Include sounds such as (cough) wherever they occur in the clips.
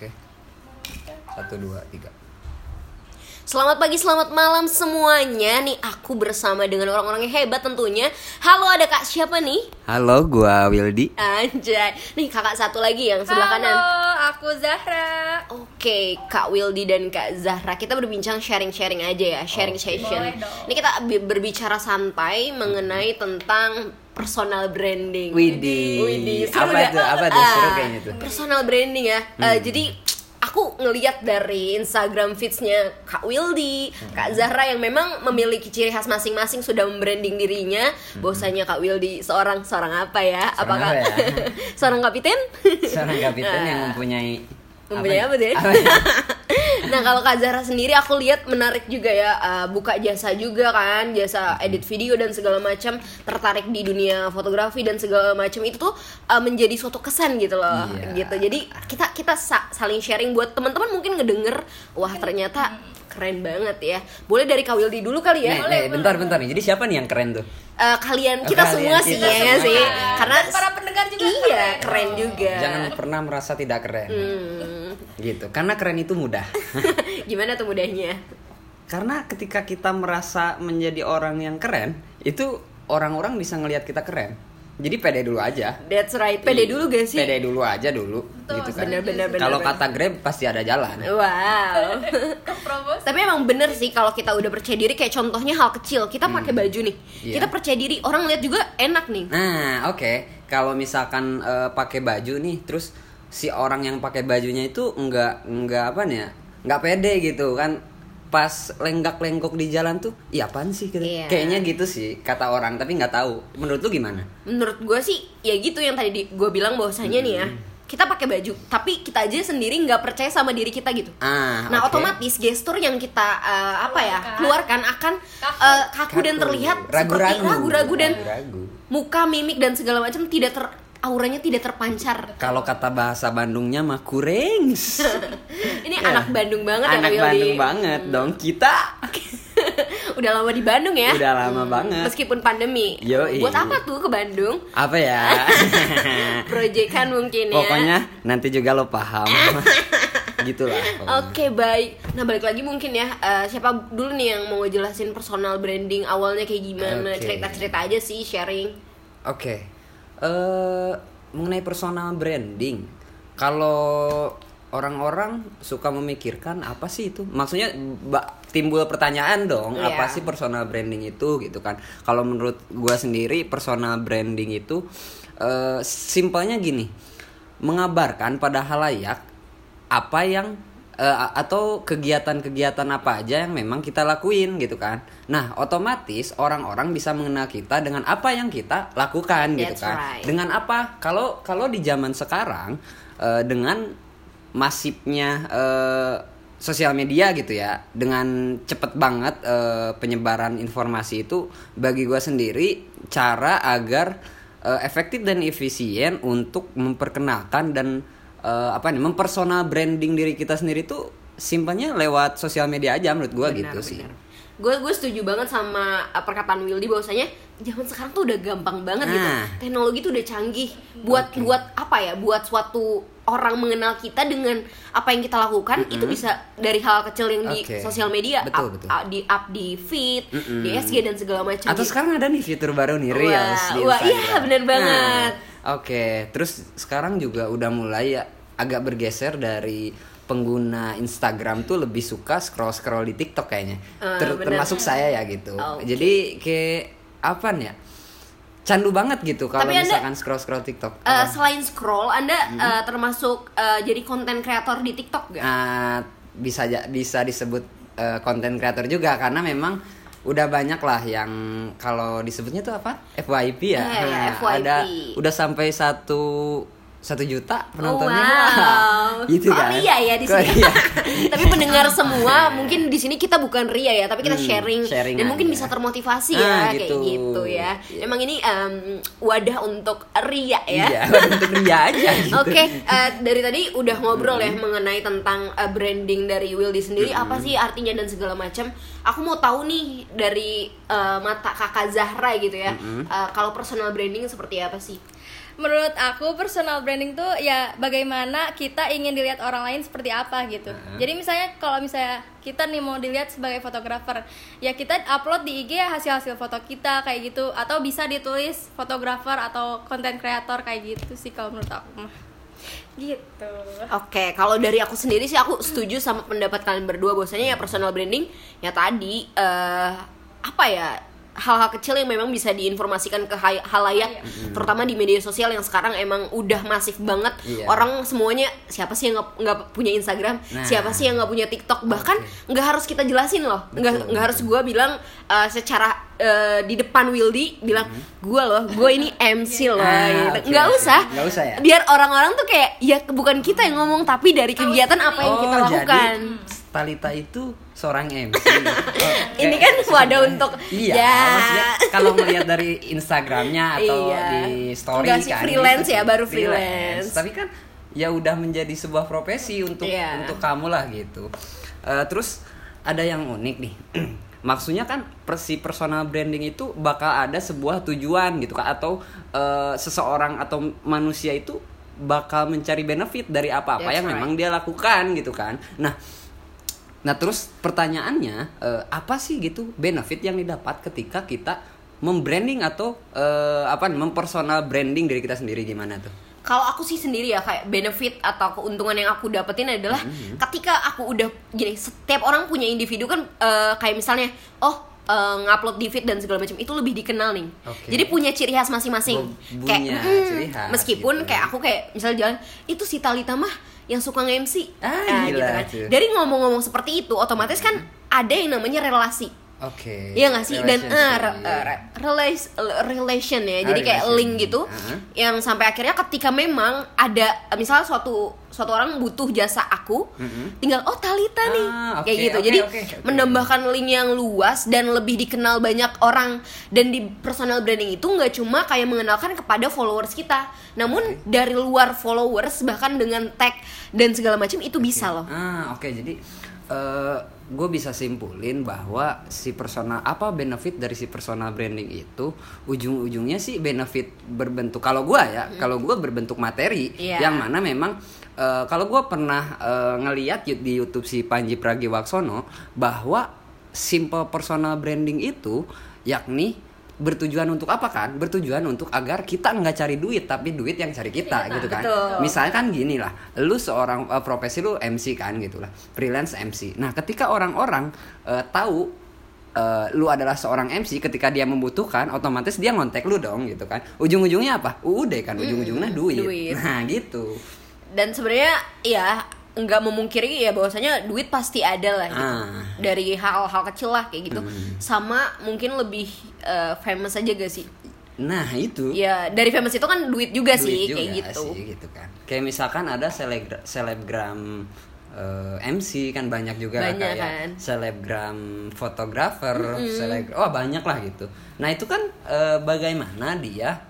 Oke. Satu dua tiga. Selamat pagi, selamat malam semuanya. Nih aku bersama dengan orang-orang yang hebat tentunya. Halo, ada Kak siapa nih? Halo, gua Wildi. Anjay. Nih kakak satu lagi yang sebelah kanan. Halo, aku Zahra. Oke, Kak Wildi dan Kak Zahra, kita berbincang sharing-sharing aja ya, sharing Oke. session. Boleh dong. Ini kita bi- berbicara santai mengenai tentang personal branding. Widih. Widih, seru Apa nggak? tuh? Apa tuh? Seru Ah, kayaknya tuh. Personal branding ya. Eh, jadi aku ngeliat dari Instagram feedsnya Kak Wildi, Hmm. Kak Zahra yang memang memiliki ciri khas masing-masing sudah membranding dirinya. Bahwasanya Kak Wildi seorang seorang apa ya? Hmm. Seorang Apakah apa ya? (laughs) seorang kapiten? Seorang kapiten yang Nah. mempunyai Mempunyai apa deh? Apa ya? (laughs) nah kalau Kak Zahra sendiri aku lihat menarik juga ya uh, buka jasa juga kan jasa edit video dan segala macam tertarik di dunia fotografi dan segala macam itu tuh uh, menjadi suatu kesan gitu loh Iya. gitu jadi kita kita sa- saling sharing buat teman-teman mungkin ngedenger wah ternyata keren banget ya boleh dari Kak Wildi dulu kali ya Nih, nih, bentar bentar nih. Jadi siapa nih yang keren tuh? Uh, kalian kita Kalian, semua sih kita ya semua. sih Iya. karena Dan para pendengar juga iya keren. keren juga Jangan pernah merasa tidak keren. Hmm. Gitu. Karena keren itu mudah. (laughs) gimana tuh mudahnya Karena ketika kita merasa menjadi orang yang keren, itu orang-orang bisa ngelihat kita keren. Jadi pede dulu aja. That's right pede dulu gak sih Pede dulu aja dulu Betul, gitu kan. bener bener bener Kalau kata Grab pasti ada jalan. Wow. (laughs) Promosi. Tapi emang bener sih kalau kita udah percaya diri kayak contohnya hal kecil kita pakai baju nih. Iya. Kita percaya diri orang lihat juga enak nih. Nah, oke. Kalau misalkan eh, pakai baju nih, terus si orang yang pakai bajunya itu enggak enggak apa nih ya? Enggak pede gitu kan. Pas lenggak-lenggok di jalan tuh, iya apaan sih gitu. Iya. Kayaknya gitu sih kata orang, tapi nggak tahu. Menurut lu gimana? Menurut gue sih ya gitu yang tadi gue bilang bahwasanya nih ya. Kita pakai baju, tapi kita aja sendiri nggak percaya sama diri kita gitu. Ah, nah, oke. otomatis gestur yang kita eh, apa ya Keluarkan. akan Kaku. eh, kaku, dan Kaku. terlihat Ragu-ragu. seperti ragu-ragu dan Ragu-ragu. muka, mimik dan segala macam tidak ter auranya tidak terpancar. Kalau kata bahasa Bandungnya mah kurengs. (laughs) Ini Ya. anak Bandung banget Anak ya. Bandung banget dong kita. (laughs) Udah lama di Bandung ya. Udah lama banget. Meskipun pandemi. Yoi. Buat apa tuh ke Bandung? Apa ya? (laughs) Proyekan mungkin ya. Pokoknya nanti juga lo paham. Gitulah. pokoknya. Oke baik. Nah balik lagi mungkin ya eh, siapa dulu nih yang mau jelasin personal branding awalnya kayak gimana Oke. cerita cerita aja sih sharing. Oke, eh mengenai personal branding, kalau orang-orang suka memikirkan apa sih itu? Maksudnya ba- timbul pertanyaan dong, Iya. apa sih personal branding itu gitu kan? Kalau menurut gua sendiri personal branding itu eh simpelnya gini, mengabarkan pada halayak apa yang a- atau kegiatan-kegiatan apa aja yang memang kita lakuin gitu kan. Nah, otomatis orang-orang bisa mengenal kita dengan apa yang kita lakukan gitu That's kan. right. Dengan apa? Kalau kalau di zaman sekarang eh, dengan masifnya eh, sosial media gitu ya, dengan cepet banget eh, penyebaran informasi itu bagi gua sendiri cara agar eh, efektif dan efisien untuk memperkenalkan dan eh, apa nih mempersonal branding diri kita sendiri tuh simpelnya lewat sosial media aja menurut gua gitu sih. Gue gue setuju banget sama uh, perkataan Wildy bahwasanya zaman sekarang tuh udah gampang banget gitu. Nah. Teknologi tuh udah canggih buat buat apa ya? Buat suatu orang mengenal kita dengan apa yang kita lakukan itu bisa dari hal kecil yang di Oke. sosial media Betul, up, betul. up- di up di feed, Mm-mm. di SG dan segala macam. Atau gitu. sekarang ada nih fitur baru nih Wah, Reels di wah, iya, Instagram. bener banget. Nah, Oke, terus sekarang juga udah mulai ya agak bergeser dari pengguna Instagram tuh lebih suka scroll scroll di TikTok kayaknya. Eh, Ter- bener. termasuk saya ya gitu. Oke. Jadi kayak apa nih ya? Candu banget gitu kalau Anda- misalkan scroll scroll TikTok. Apa? selain scroll, Anda Hmm. eh, termasuk eh, jadi konten kreator di TikTok gak? Nah, bisa ja- bisa disebut konten kreator juga karena memang udah banyak lah yang kalau disebutnya tuh apa FYP ya, iya, Nah, FYP. ada udah sampai satu satu juta penontonnya wow. gitu kan ria ya di sini. ria? (laughs) tapi pendengar semua mungkin di sini kita bukan ria ya, tapi kita Hmm, sharing, sharing dan mungkin aja. bisa termotivasi Ah, ya kayak gitu. gitu ya. Emang ini em, wadah untuk ria ya. iya untuk ria aja (laughs) gitu. Oke, eh, dari tadi udah ngobrol ya mengenai tentang eh, branding dari Wildy sendiri apa sih artinya dan segala macam. Aku mau tahu nih dari eh, mata kakak Zahra gitu ya, eh, kalau personal branding seperti apa sih? Menurut aku personal branding tuh ya bagaimana kita ingin dilihat orang lain seperti apa gitu. Jadi misalnya kalau misalnya kita nih mau dilihat sebagai fotografer, ya kita upload di IG hasil-hasil foto kita kayak gitu atau bisa ditulis fotografer atau konten kreator kayak gitu sih kalau menurut aku mah. Gitu. Oke, kalau dari aku sendiri sih aku setuju sama pendapat kalian berdua bahwasanya ya personal branding ya tadi eh apa ya hal-hal kecil yang memang bisa diinformasikan ke halayak terutama di media sosial yang sekarang emang udah masif banget. Iya. orang semuanya siapa sih yang nggak nggak punya Instagram? Nah. siapa sih yang nggak punya TikTok? Bahkan nggak harus kita jelasin loh. Nggak nggak harus gue bilang eh, secara eh, di depan Wildy bilang gue loh gue ini (laughs) MC loh Ah, gitu. oke, nggak usah. Nggak usah ya? biar orang-orang tuh kayak ya bukan kita yang ngomong tapi dari kegiatan apa yang kita Oh, lakukan. jadi Talita itu seorang MC. Oh, (laughs) Ini kan wadah untuk- Iya, ya. maksudnya kalau melihat dari Instagramnya atau Iya. di story Enggak sih, kan freelance gitu ya, baru freelance. Tapi kan ya udah menjadi sebuah profesi untuk Iya. untuk kamu lah gitu. Eh, terus ada yang unik nih. (clears throat) Maksudnya kan persi personal branding itu bakal ada sebuah tujuan gitu kan atau eh, seseorang atau manusia itu bakal mencari benefit dari apa-apa That's yang right. memang dia lakukan gitu kan. Nah, Nah terus pertanyaannya eh, apa sih gitu benefit yang didapat ketika kita membranding atau eh, apa mempersonal branding diri kita sendiri gimana tuh? kalau aku sih sendiri ya kayak benefit atau keuntungan yang aku dapetin adalah Hmm. ketika aku udah gini setiap orang punya individu kan eh, kayak misalnya oh eh, ngupload di feed dan segala macam itu lebih dikenal nih. Oke. jadi punya ciri khas masing-masing. Kayak punya mm, ciri khas meskipun gitu. kayak aku kayak misalnya jalan itu si Talita mah yang suka nge-MC Ah, gitu gila kan. dari ngomong-ngomong seperti itu otomatis kan ada yang namanya relasi Oke. Iya gak sih? Dan eh, re- eh, re- relais- relation ya. Jadi kayak relation. link gitu. Uh-huh. Yang sampai akhirnya ketika memang ada misalnya suatu suatu orang butuh jasa aku, Mhm. tinggal oh Talita nih. Ah, oke, kayak gitu. oke, Jadi oke, oke. menambahkan link yang luas dan lebih dikenal banyak orang dan di personal branding itu nggak cuma kayak mengenalkan kepada followers kita, namun dari luar followers bahkan dengan tag dan segala macam itu bisa loh. Ah oke jadi gue bisa simpulin bahwa si personal apa benefit dari si personal branding itu ujung-ujungnya sih benefit berbentuk kalau gue ya kalau gue berbentuk materi Iya. yang mana memang eh, kalau gue pernah eh, ngeliat di YouTube si Panji Pragiwaksono bahwa simple personal branding itu yakni bertujuan untuk apa kan? Bertujuan untuk agar kita nggak cari duit tapi duit yang cari kita gitu kan. betul. Misalkan gini lah, lu seorang eh, profesi lu MC kan gitu lah, freelance MC. Nah, ketika orang-orang eh, tahu eh, lu adalah seorang MC ketika dia membutuhkan, otomatis dia ngontek lu dong gitu kan. Ujung-ujungnya apa? UUD kan, ujung-ujungnya duit. duit. Nah, gitu. dan sebenarnya ya nggak memungkiri ya bahwasanya duit pasti ada lah gitu Ah. dari hal-hal kecil lah kayak gitu sama mungkin lebih eh, famous aja gak sih Nah, itu. ya dari famous itu kan duit juga Duit sih juga kayak gitu sih, gitu kan. Kayak misalkan ada selegra- selebgram eh, MC kan banyak juga Banyak kayak kan. selebgram fotografer, seleb- oh banyak lah gitu. Nah itu kan eh, bagaimana dia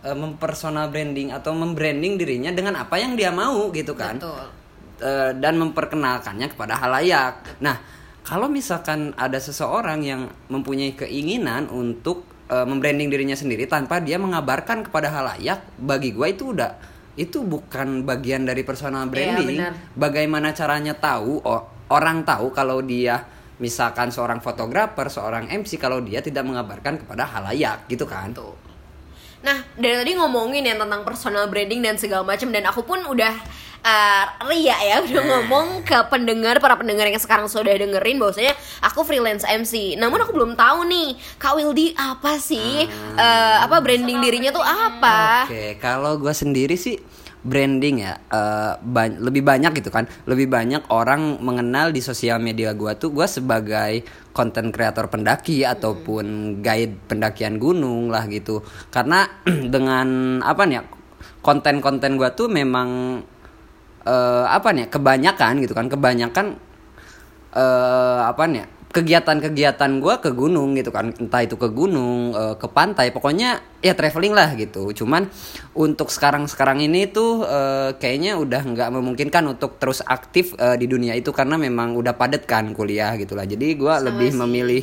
eh, mempersonal branding atau membranding dirinya dengan apa yang dia mau gitu kan. betul Eh, dan memperkenalkannya kepada halayak. Nah, kalau misalkan ada seseorang yang mempunyai keinginan untuk eh, membranding dirinya sendiri tanpa dia mengabarkan kepada halayak, bagi gua itu udah itu bukan bagian dari personal branding. benar. Bagaimana caranya tahu o- orang tahu kalau dia misalkan seorang fotografer, seorang MC kalau dia tidak mengabarkan kepada halayak gitu kan. Tuh. Nah, dari tadi ngomongin ya tentang personal branding dan segala macam dan aku pun udah uh, ria ya udah ngomong ke pendengar para pendengar yang sekarang sudah dengerin bahwasanya aku freelance MC. Namun aku belum tahu nih Kak Wildy apa sih? Uh, apa branding dirinya tuh apa? Oke, kalau gue sendiri sih branding ya eh, ba- lebih banyak gitu kan. Lebih banyak orang mengenal di sosial media gue tuh gue sebagai konten kreator pendaki ataupun guide pendakian gunung lah gitu. Karena (clears throat) dengan apa nih ya, konten-konten gue tuh memang eh, apa nih ya, kebanyakan gitu kan kebanyakan eh apa nih ya, kegiatan-kegiatan gue ke gunung gitu kan entah itu ke gunung eh, ke pantai pokoknya ya traveling lah gitu. Cuman untuk sekarang-sekarang ini tuh eh, kayaknya udah nggak memungkinkan untuk terus aktif eh, di dunia itu karena memang udah padet kan kuliah gitulah. Jadi gue lebih memilih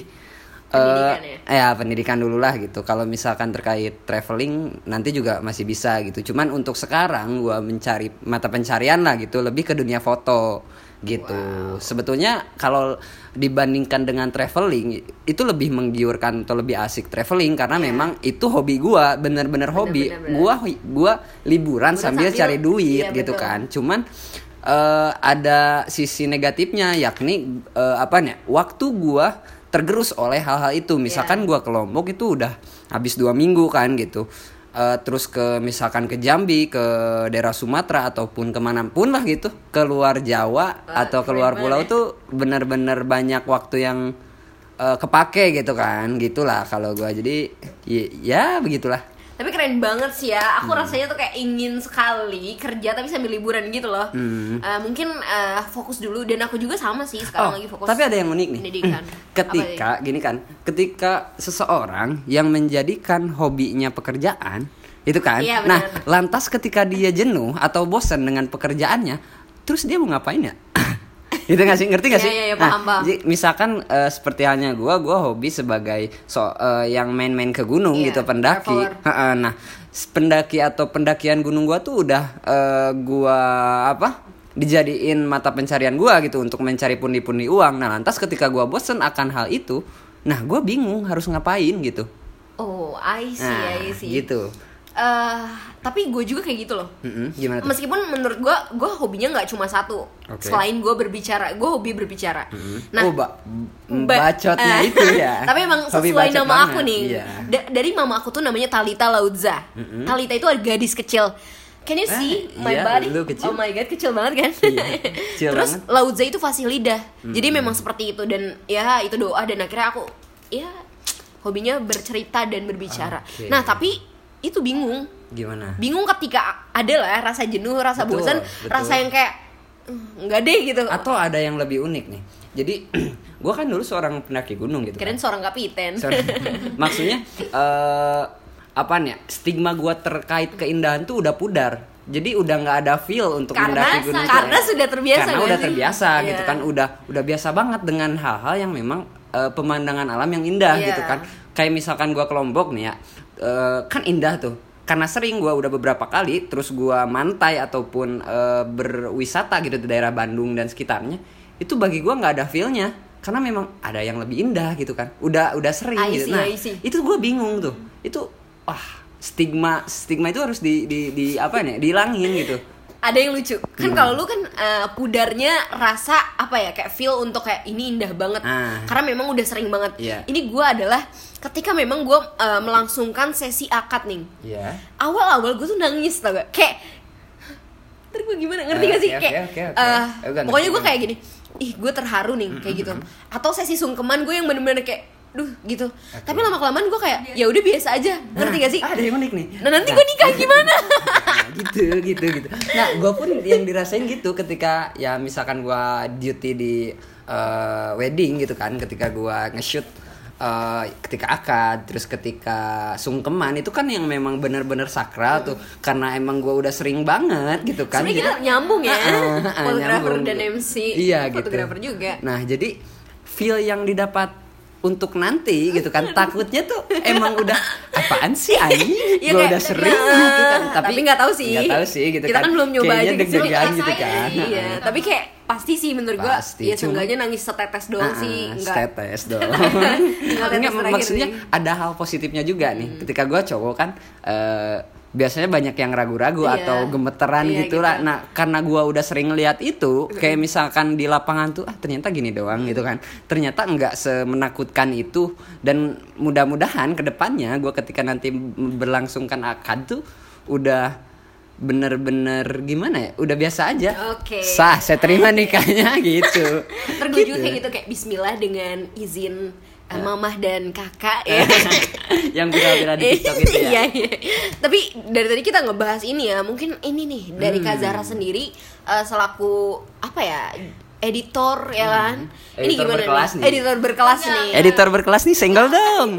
Pendidikan Eh, ya? ya pendidikan dulu lah gitu. Kalau misalkan terkait traveling nanti juga masih bisa gitu. Cuman untuk sekarang gua mencari mata pencarian lah gitu, lebih ke dunia foto gitu. Sebetulnya kalau dibandingkan dengan traveling itu lebih menggiurkan atau lebih asik traveling karena memang itu hobi gua, bener-bener hobi. Gua gua liburan Udah sambil, sambil- cari duit iya, gitu betul. kan. Cuman eh, ada sisi negatifnya yakni eh, apa nih? Waktu gua tergerus oleh hal-hal itu. Misalkan gua ke Lombok itu udah habis dua minggu kan gitu. Eh, terus ke misalkan ke Jambi, ke daerah Sumatera ataupun ke mana pun lah gitu, keluar Jawa atau keluar pulau banget. tuh bener-bener banyak waktu yang eh, kepake gitu kan, gitulah kalau gua jadi ya, ya begitulah. Tapi keren banget sih ya. Aku Hmm. rasanya tuh kayak ingin sekali kerja tapi sambil liburan gitu loh. Hmm. Eh, mungkin eh, fokus dulu dan aku juga sama sih sekarang lagi fokus. Oh, tapi ada yang unik nih. pendidikan. (laughs) ketika gini kan, ketika seseorang yang menjadikan hobinya pekerjaan, itu kan. Iya, nah, lantas ketika dia jenuh atau bosan dengan pekerjaannya, terus dia mau ngapain ya? Gitu gak sih ngerti gak Iya, sih? iya, iya, Nah, paham, paham. jadi misalkan eh, seperti halnya gua, gua hobi sebagai so eh, yang main-main ke gunung Iya, gitu pendaki. traveler. Nah, pendaki atau pendakian gunung gua tuh udah eh, gua apa? dijadiin mata pencarian gua gitu untuk mencari pundi-pundi uang. Nah, lantas ketika gua bosen akan hal itu, nah gua bingung harus ngapain gitu. Oh, I see, Nah, I see. gitu. Eh, tapi gue juga kayak gitu loh. Mm-mm, gimana tuh? Meskipun menurut gue, gue hobinya nggak cuma satu. Oke. Selain gue berbicara, gue hobi berbicara. Nah, oh, ba- ba- bacotnya eh, itu ya. (laughs) tapi emang Hobi sesuai nama banget, aku nih. Iya. Da- dari mama aku tuh namanya Talita Laudza. Talita itu ada gadis kecil. Can you Ah, see my iya, body? lu kecil. Oh my god, kecil banget kan? Iya, kecil (laughs) Terus banget. Laudza itu fasih lidah. Jadi memang seperti itu dan ya itu doa dan akhirnya aku ya hobinya bercerita dan berbicara. Oke. Nah, tapi itu bingung. Gimana? Bingung ketika ada lah rasa jenuh, rasa Betul, bosan, betul. rasa yang kayak "Hmm, nggak deh gitu. Atau ada yang lebih unik nih. Jadi (clears throat) gua kan dulu seorang pendaki gunung gitu. kan. Keren seorang kapiten. Sorry. (laughs) Maksudnya eh apa nih? Stigma gua terkait keindahan tuh udah pudar. Jadi udah nggak ada feel untuk Karena- mendaki gunung. karena sudah terbiasa Karena udah sih? terbiasa gitu Iya. kan. Udah udah biasa banget dengan hal-hal yang memang eh, pemandangan alam yang indah Iya. gitu kan. Kayak misalkan gua ke Lombok nih ya. Eh, kan indah tuh. Karena sering gua udah beberapa kali terus gua mantai ataupun eh, berwisata gitu di daerah Bandung dan sekitarnya. Itu bagi gua nggak ada feelnya karena memang ada yang lebih indah gitu kan. Udah udah sering I gitu. see, Nah, I see. itu gue bingung tuh itu wah stigma stigma itu harus di di, di apa nih dihilangin gitu ada yang lucu kan kalau lu kan eh, pudarnya rasa apa ya kayak feel untuk kayak ini indah banget Ah. karena memang udah sering banget Iya. ini gua adalah ketika memang gua eh, melangsungkan sesi akad nih ya awal-awal gue tuh nangis tau gak? Kayak ntar gue gimana? Ngerti Eh, gak sih? oke, kayak eh, Eh, gua ngerti, pokoknya gue kayak gini ih gue terharu nih kayak gitu. atau sesi sungkeman gue yang bener-bener kayak duh gitu. Tapi lama kelamaan gue kayak ya udah biasa aja. Ngerti gak sih? Ada yang unik nih. Nah nanti gue nikah gimana? (laughs) Nah, gitu gitu gitu. Nah gue pun yang dirasain gitu ketika ya misalkan gue duty di eh, wedding gitu kan ketika gue nge-shoot eh, ketika akad terus ketika sungkeman itu kan yang memang bener-bener sakral tuh. Karena emang gue udah sering banget gitu kan Sebenarnya kita Jadi- nyambung ya ah, fotografer nyambung. dan MC iya gitu. fotografer juga. Nah jadi feel yang didapat untuk nanti gitu kan. Takutnya tuh emang udah apaan sih (laughs) anjing? Iya, gue udah sering nah, gitu kan. tapi nggak tahu sih. nggak tahu sih gitu kita kan, belum nyoba aja gitu. deg-degan gitu kan. Iya tapi kayak pasti sih menurut gua Pasti, ya seenggaknya nangis setetes doang Ah, sih enggak tetes (laughs) dong Tinggal tetes Enggak, terakhir maksudnya nih. Hmm. ada hal positifnya juga nih. Ketika gue cowok kan eh, biasanya banyak yang ragu-ragu Iya. atau gemeteran Iya, gitu lah. Gitu. nah karena gua udah sering lihat itu kayak misalkan di lapangan tuh ah ternyata gini doang gitu kan. Ternyata nggak semenakutkan itu. Dan mudah-mudahan ke depannya gua ketika nanti berlangsungkan akad tuh udah bener-bener gimana ya udah biasa aja. Oke. sah saya terima (laughs) nikahnya gitu. Gue juga kayak gitu kayak Bismillah dengan izin uh, mamah dan kakak ya. (laughs) yang viral-viral di TikTok itu ya Iya, iya. Tapi dari tadi kita ngebahas ini ya, mungkin ini nih dari Kak Hmm. Zahra sendiri uh, selaku apa ya? editor ya kan. Hmm. Editor berkelas nih. Editor berkelas nih. editor berkelas nih single dong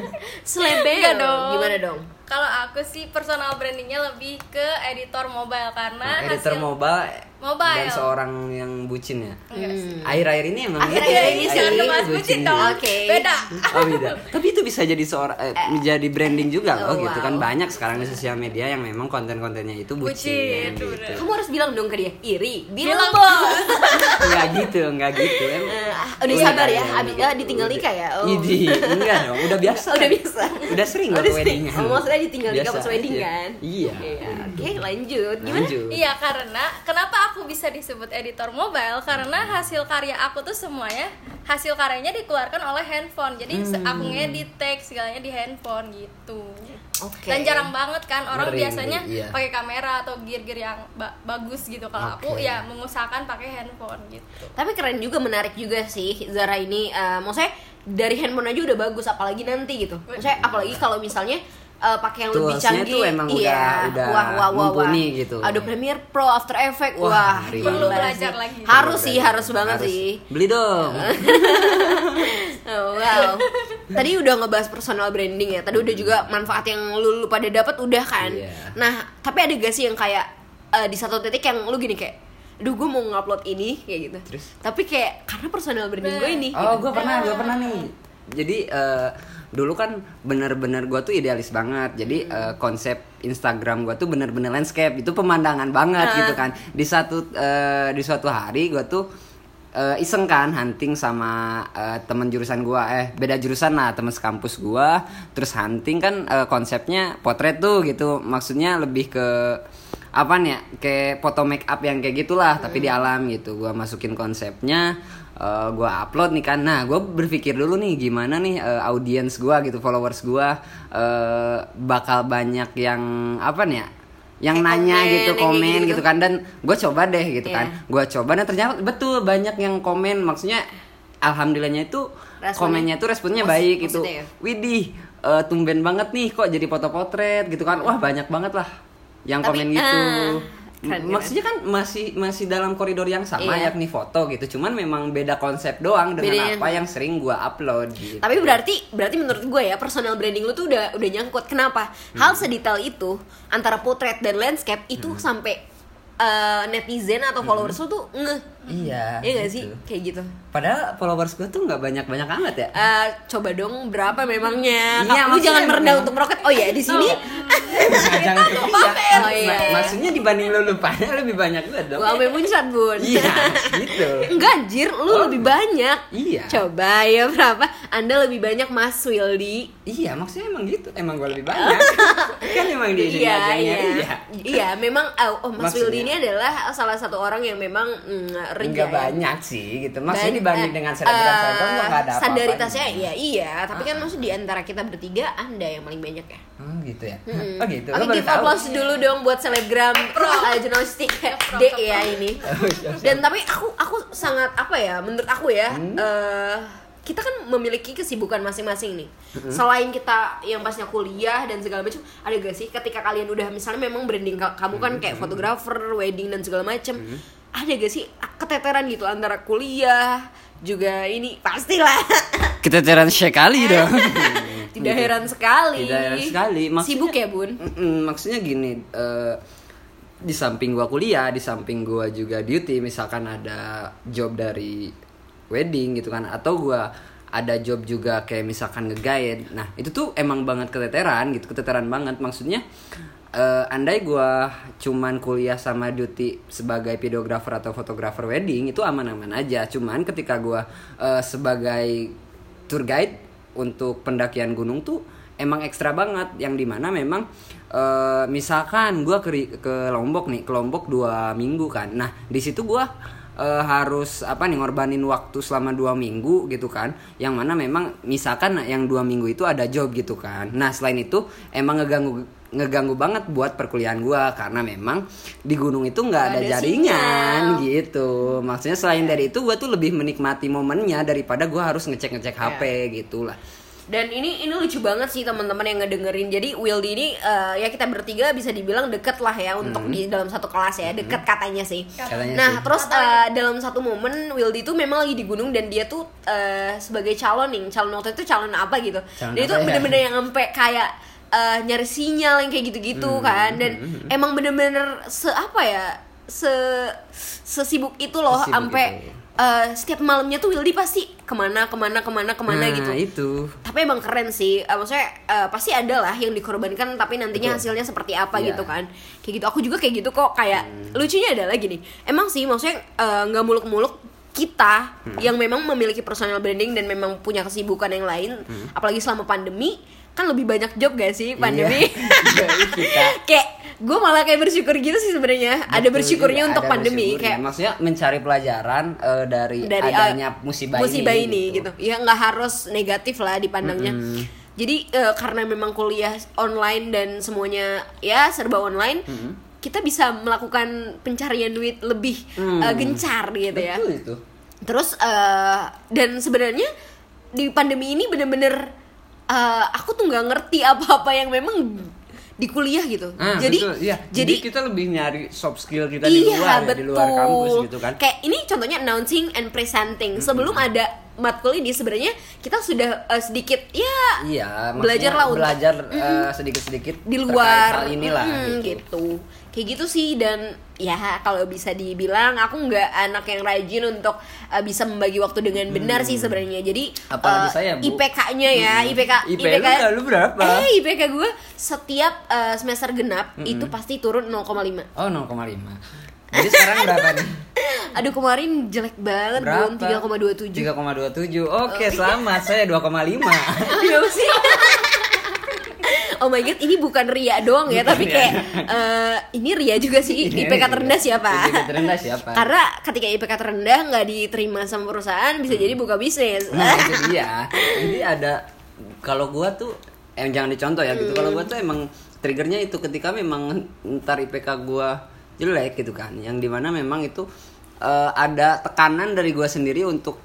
(laughs) Selebel. Enggak dong. Gimana dong? kalau aku sih personal brandingnya lebih ke editor mobile karena Nah, editor hasil- mobile, Mobile. dan seorang yang bucin ya. Enggak sih. Akhir-akhir ini emang Akhir-akhir ya, ini jangan ini bucin dong. Oke. Beda. Oh beda. Tapi itu bisa jadi seorang eh, menjadi branding juga loh Oh, gitu wow. kan banyak sekarang di sosial media yang memang konten-kontennya itu Bucin, bucin, gitu. bener. Kamu harus bilang dong ke dia, iri, bilang Bilang, bos. (laughs) Enggak gitu, enggak gitu. Em- Eh, ah, udah sabar ya, Abi, ah, ditinggal nikah ya. Oh. Idi, enggak dong, udah biasa. Udah biasa. Udah sering Udah weddingan. Oh, maksudnya ditinggal nikah pas wedding kan? Iya. Oke, lanjut. Gimana? Iya karena kenapa aku bisa disebut editor mobile karena hasil karya aku tuh semuanya hasil karyanya dikeluarkan oleh handphone jadi Hmm. aku ngedit teks segalanya di handphone gitu Oke. dan jarang banget kan orang Ngeri, biasanya iya. pakai kamera atau gear-gear yang ba- bagus gitu kalau aku Oke. ya mengusahakan pakai handphone gitu Tapi keren juga, menarik juga sih Zara ini. eh, maksudnya dari handphone aja udah bagus, apalagi nanti gitu. Maksudnya apalagi kalau misalnya eh, pakai yang lebih canggih. tuh emang iya. udah- udah wah, wah, wah, wah. mumpuni gitu. Adobe Premiere Pro, After Effects, Wah, wah. Perlu belajar lagi. Harus sih, harus banget Harus. sih. Beli dong. (laughs) Oh, wow. Tadi udah ngebahas personal branding ya. Tadi udah juga manfaat yang lu, lu pada dapat udah kan. Iya. Nah, tapi ada gak sih yang kayak eh, di satu titik yang lu gini kayak Aduh gue mau ngupload ini kayak gitu Terus? Tapi kayak karena personal branding gue ini Oh, gitu. gue pernah, gue pernah nih. Jadi eh, dulu kan bener-bener gue tuh idealis banget. Jadi eh, konsep Instagram gue tuh bener-bener landscape. Itu pemandangan banget Ah. gitu kan. Di satu eh, di suatu hari gue tuh eh, iseng kan hunting sama eh, temen jurusan gue. Eh beda jurusan lah temen sekampus gue. Terus hunting kan eh, konsepnya potret tuh gitu. Maksudnya lebih ke apa nih ya? Kayak foto make up yang kayak gitulah tapi di alam gitu. Gua masukin konsepnya eh, gua upload nih kan. Nah gue berpikir dulu nih gimana nih eh, audiens gua gitu followers gua eh, bakal banyak yang apa nih ya? Yang Kayak nanya komen, gitu komen gitu. gitu kan. Dan gue coba deh gitu Iya. kan. Gue coba dan ternyata betul banyak yang komen. Maksudnya alhamdulillahnya itu Responnya komennya itu responnya baik itu positif ya? widih eh, tumben banget nih kok jadi foto potret gitu kan. Wah banyak banget lah yang Tapi, komen gitu keren, keren. maksudnya kan masih masih dalam koridor yang sama Iya. yakni foto gitu cuman memang beda konsep doang dengan Bedanya- apa yang sering gua upload gitu Tapi berarti berarti menurut gue ya personal branding lu tuh udah udah nyangkut. Kenapa? Hal sedetail itu antara potret dan landscape itu sampai eh, netizen atau followers lu tuh ngeh. Iya Iya gak gitu. sih? Kayak gitu. padahal followers gua tuh nggak banyak banyak amat ya Eh, coba dong berapa memangnya? Iya, Kamu jangan merendah untuk meroket. Oh ya di sini Nah, jangan kepikiran. Oh, iya. Ma- maksudnya dibanding lu lupanya lebih banyak gua dong gua sampai muncrat bun. iya gitu Enggak anjir, lu lebih banyak. Iya. Coba ya berapa? Anda lebih banyak Mas Wildi. iya maksudnya emang gitu emang gua lebih banyak (laughs) kan emang di sini Iya, iya. iya Iya, memang oh, oh, Mas Wildi ini adalah salah satu orang yang memang mm, renjaya. Enggak banyak sih gitu. Maksudnya Dan, dibanding eh, dengan eh, selebgram gua nggak ada apa-apa. Standaritasnya ya iya, tapi kan maksud di antara kita bertiga Anda yang paling banyak ya. Oh gitu ya. Hmm. Oh gitu. Oke, baru give tahu. applause dulu dong buat selebgram uh, (laughs) jurnalistik D ya ini. (laughs) Oh. Dan tapi aku aku sangat apa ya menurut aku ya Hmm? eh, kita kan memiliki kesibukan masing-masing nih. Selain kita yang pasnya kuliah dan segala macam, ada gak sih ketika kalian udah misalnya memang branding ka- kamu kan kayak fotografer, wedding dan segala macam, ada gak sih keteteran gitu antara kuliah juga ini pastilah Keteteran sekali dong. (laughs) tidak heran sekali. Tidak heran sekali. Maksudnya- Sibuk ya bun? Maksudnya gini, eh, di samping gua kuliah, di samping gua juga duty, misalkan ada job dari wedding gitu kan, atau gua ada job juga kayak misalkan nge-guide. Nah, itu tuh emang banget keteteran gitu, keteteran banget. Maksudnya eh, andai gua cuman kuliah sama duty sebagai videographer atau fotografer wedding itu aman-aman aja. Cuman ketika gua eh, sebagai tour guide untuk pendakian gunung tuh emang ekstra banget. Yang di mana memang eh, misalkan gua ke ke Lombok nih ke Lombok dua minggu kan. Nah di situ gua eh, harus apa nih ngorbanin waktu selama dua minggu gitu kan. Yang mana memang misalkan yang dua minggu itu ada job gitu kan. Nah selain itu emang ngeganggu ngeganggu banget buat perkuliahan gua karena memang di gunung itu nggak ada, ada jaringan sinyal. gitu maksudnya selain dari itu gua tuh lebih menikmati momennya daripada gua harus ngecek ngecek HP gitu lah Dan ini ini lucu banget sih teman-teman yang ngedengerin. Jadi Wildy ini eh, ya kita bertiga bisa dibilang deket lah ya untuk di dalam satu kelas ya, deket katanya sih. Katanya nah, sih. terus eh, dalam satu momen Wildy itu memang lagi di gunung dan dia tuh eh, sebagai calon nih, calon waktu itu calon apa gitu. Calon dan itu ya? bener-bener yang sampai kayak eh, nyari sinyal yang kayak gitu-gitu Hmm, kan. Dan emang bener-bener se apa ya se sesibuk itu loh sampai eh, setiap malamnya tuh Wildy pasti ke mana ke mana ke mana ke mana Nah, gitu. itu. Tapi emang keren sih. Eh, maksudnya eh, pasti ada lah yang dikorbankan tapi nantinya Betul. hasilnya seperti apa Iya. gitu kan. Kayak gitu. Aku juga kayak gitu kok. Kayak lucunya adalah gini. Emang sih maksudnya nggak muluk-muluk kita yang memang memiliki personal branding dan memang punya kesibukan yang lain apalagi selama pandemi kan lebih banyak job gak sih pandemi (laughs) Iya, (laughs) kayak gue malah kayak bersyukur gitu sih sebenarnya ada bersyukurnya juga, untuk ada pandemi bersyukurnya. kayak maksudnya mencari pelajaran eh, dari, dari adanya uh, musibah, musibah ini, ini gitu. Ya nggak harus negatif lah dipandangnya. Jadi eh, karena memang kuliah online dan semuanya ya serba online, kita bisa melakukan pencarian duit lebih eh, gencar gitu ya. Betul itu. Terus eh, dan sebenarnya di pandemi ini bener-bener eh, aku tuh nggak ngerti (laughs) apa-apa yang memang di kuliah gitu. Ah, jadi betul, iya. jadi kita lebih nyari soft skill kita di luar ya, di luar kampus gitu kan. Kayak ini contohnya announcing and presenting. Sebelum ada matkul ini sebenarnya kita sudah eh, sedikit ya Iya, belajar lah untuk belajar eh, sedikit-sedikit di luar hal inilah mm, gitu. gitu. Kayak gitu sih dan ya kalau bisa dibilang aku nggak anak yang rajin untuk eh, bisa membagi waktu dengan benar sih sebenarnya. Jadi Hmm. Apalagi eh, saya. IPK-nya ya, Mm. IPK IP lu nggak, lu berapa? Eh, IPK gue setiap eh, semester genap itu pasti turun 0,5. Oh 0,5 Jadi sekarang berapa nih? (laughs) Aduh kemarin jelek banget Bun, 3,27 3,27 Oke selamat saya 2,5 Kenapa (laughs) sih? Oh my god, ini bukan Ria doang ya, Bukan tapi ya. kayak eh, ini Ria juga sih. Ini IPK terendah siapa? IPK terendah siapa? Karena ketika IPK terendah nggak diterima sama perusahaan, bisa jadi buka bisnis. Nah itu dia Jadi ada Kalau gua tuh eh, Jangan dicontoh ya gitu Kalau gua tuh emang Triggernya itu ketika memang Ntar IPK gua jelek gitu kan. Yang di mana memang itu eh, Ada tekanan dari gua sendiri untuk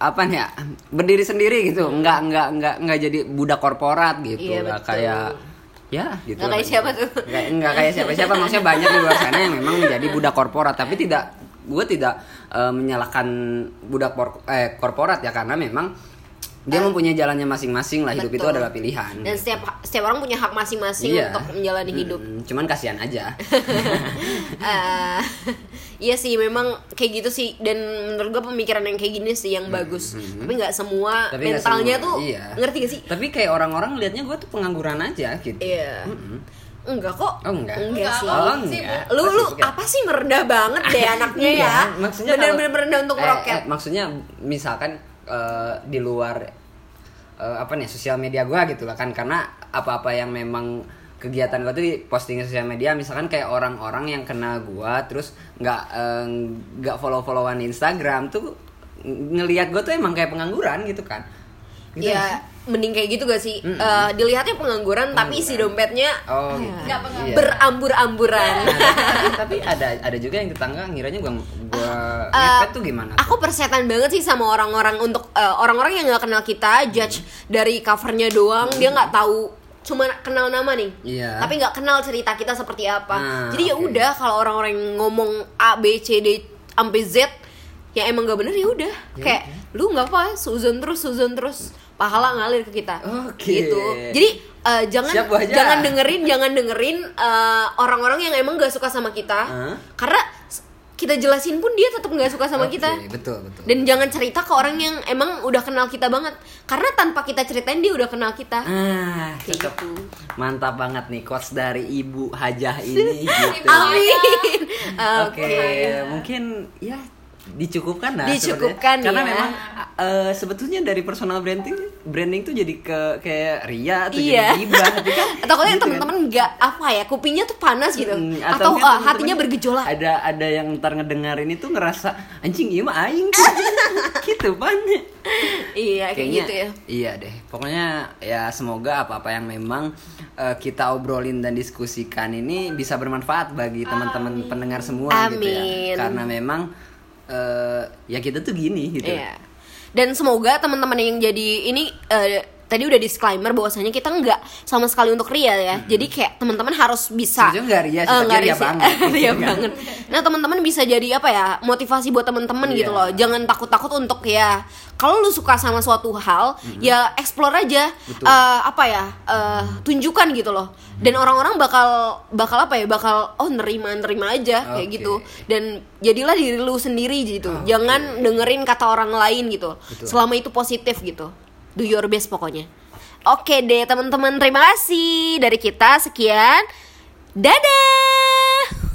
apa nih ya berdiri sendiri gitu. Nggak nggak nggak nggak jadi budak korporat gitu. Iya, nggak kayak ya gitu Nggak kayak siapa tuh? nggak nggak kayak siapa siapa maksudnya banyak di luar sana yang memang menjadi budak korporat. Tapi tidak gue tidak eh, menyalahkan budak por- eh, korporat ya. Karena memang dia mempunyai jalannya masing-masing lah hidup itu Betul. adalah pilihan. Dan setiap setiap orang punya hak masing-masing Iya. untuk menjalani hidup. Mm, cuman kasihan aja. (laughs) Eh, iya sih memang kayak gitu sih. Dan menurut gue pemikiran yang kayak gini sih yang bagus. Tapi nggak semua Hmm, Tapi mentalnya semua, tuh iya. ngerti gak sih? Tapi kayak orang-orang liatnya gue tuh pengangguran aja gitu. Iya. Enggak kok. Oh, enggak. enggak sih. Oh, enggak. lu lu apa sih merendah banget deh (laughs) anaknya ya? Iya, maksudnya bener-bener kalau- merendah untuk eh, meroket. eh, maksudnya misalkan eh, di luar eh, apa nih sosial media gua gitu lah kan. Karena apa-apa yang memang kegiatan gua tuh di posting sosial media misalkan kayak orang-orang yang kenal gua terus nggak eh, nggak follow-followan di Instagram tuh ng- ngelihat gua tuh emang kayak pengangguran gitu kan Gitu ya sih? mending kayak gitu gak sih Eh, dilihatnya pengangguran tapi isi dompetnya oh eh, gitu Nggak pengangguran. Iya. berambur-amburan Nah, tapi, tapi ada ada juga yang tetangga ngiranya gua gua Eh, ngepet tuh gimana tuh? Aku persetan banget sih sama orang-orang untuk eh, orang-orang yang nggak kenal kita, judge dari covernya doang, dia nggak tahu cuma kenal nama nih, Iya. tapi nggak kenal cerita kita seperti apa. Ah, Jadi ya udah kalau orang-orang ngomong A B C D sampai Z, ya emang gak bener ya udah. Ya Kayak lu nggak apa, suzon terus, suzon terus, pahala ngalir ke kita. Oke. Gitu. Jadi eh, jangan jangan dengerin, jangan dengerin eh, orang-orang yang emang gak suka sama kita, Hah? karena kita jelasin pun dia tetap nggak suka sama Oke, kita. betul betul Dan jangan cerita ke orang yang emang udah kenal kita banget. Karena tanpa kita ceritain dia udah kenal kita. Ah, Kayak cocok. gitu. Mantap banget nih quotes dari Ibu Hajah ini (laughs) gitu. Amin. Oke, mungkin ya dicukupkan lah Dicukupkan, sebenarnya. karena ya. memang eh, sebetulnya dari personal branding branding tuh jadi ke kayak ria atau Iya. jadi gibah gitu kan (laughs) Takutnya Gitu kan. teman-teman nggak apa ya, kupingnya tuh panas gitu. Mm, Atau ah, teman-teman hatinya bergejolak. ada ada yang ntar ngedengerin itu ngerasa anjing iya mah aing tuh." (laughs) gitu pan Iya, kayak Kayaknya gitu ya. Iya deh. Pokoknya ya semoga apa-apa yang memang eh, kita obrolin dan diskusikan ini bisa bermanfaat bagi teman-teman pendengar semua gitu Amin. ya. Karena memang eh, ya kita tuh gini gitu. Iya. Dan semoga teman-teman yang jadi ini eh, tadi udah disclaimer bahwasanya kita nggak sama sekali untuk ria ya jadi kayak teman-teman harus bisa Sebenarnya nggak ria sih, tapi nggak ria sih. banget. (laughs) Ria banget nah teman-teman bisa jadi apa ya motivasi buat teman-teman gitu Iya. loh jangan takut-takut untuk ya kalau lu suka sama suatu hal ya explore aja Betul. Eh, apa ya eh, tunjukkan gitu loh dan orang-orang bakal bakal apa ya bakal oh nerima nerima aja kayak Oke. gitu dan jadilah diri lu sendiri gitu Oke. jangan dengerin kata orang lain gitu Betul. selama itu positif gitu do your best pokoknya. Oke deh teman-teman terima kasih dari kita. Sekian. Dadah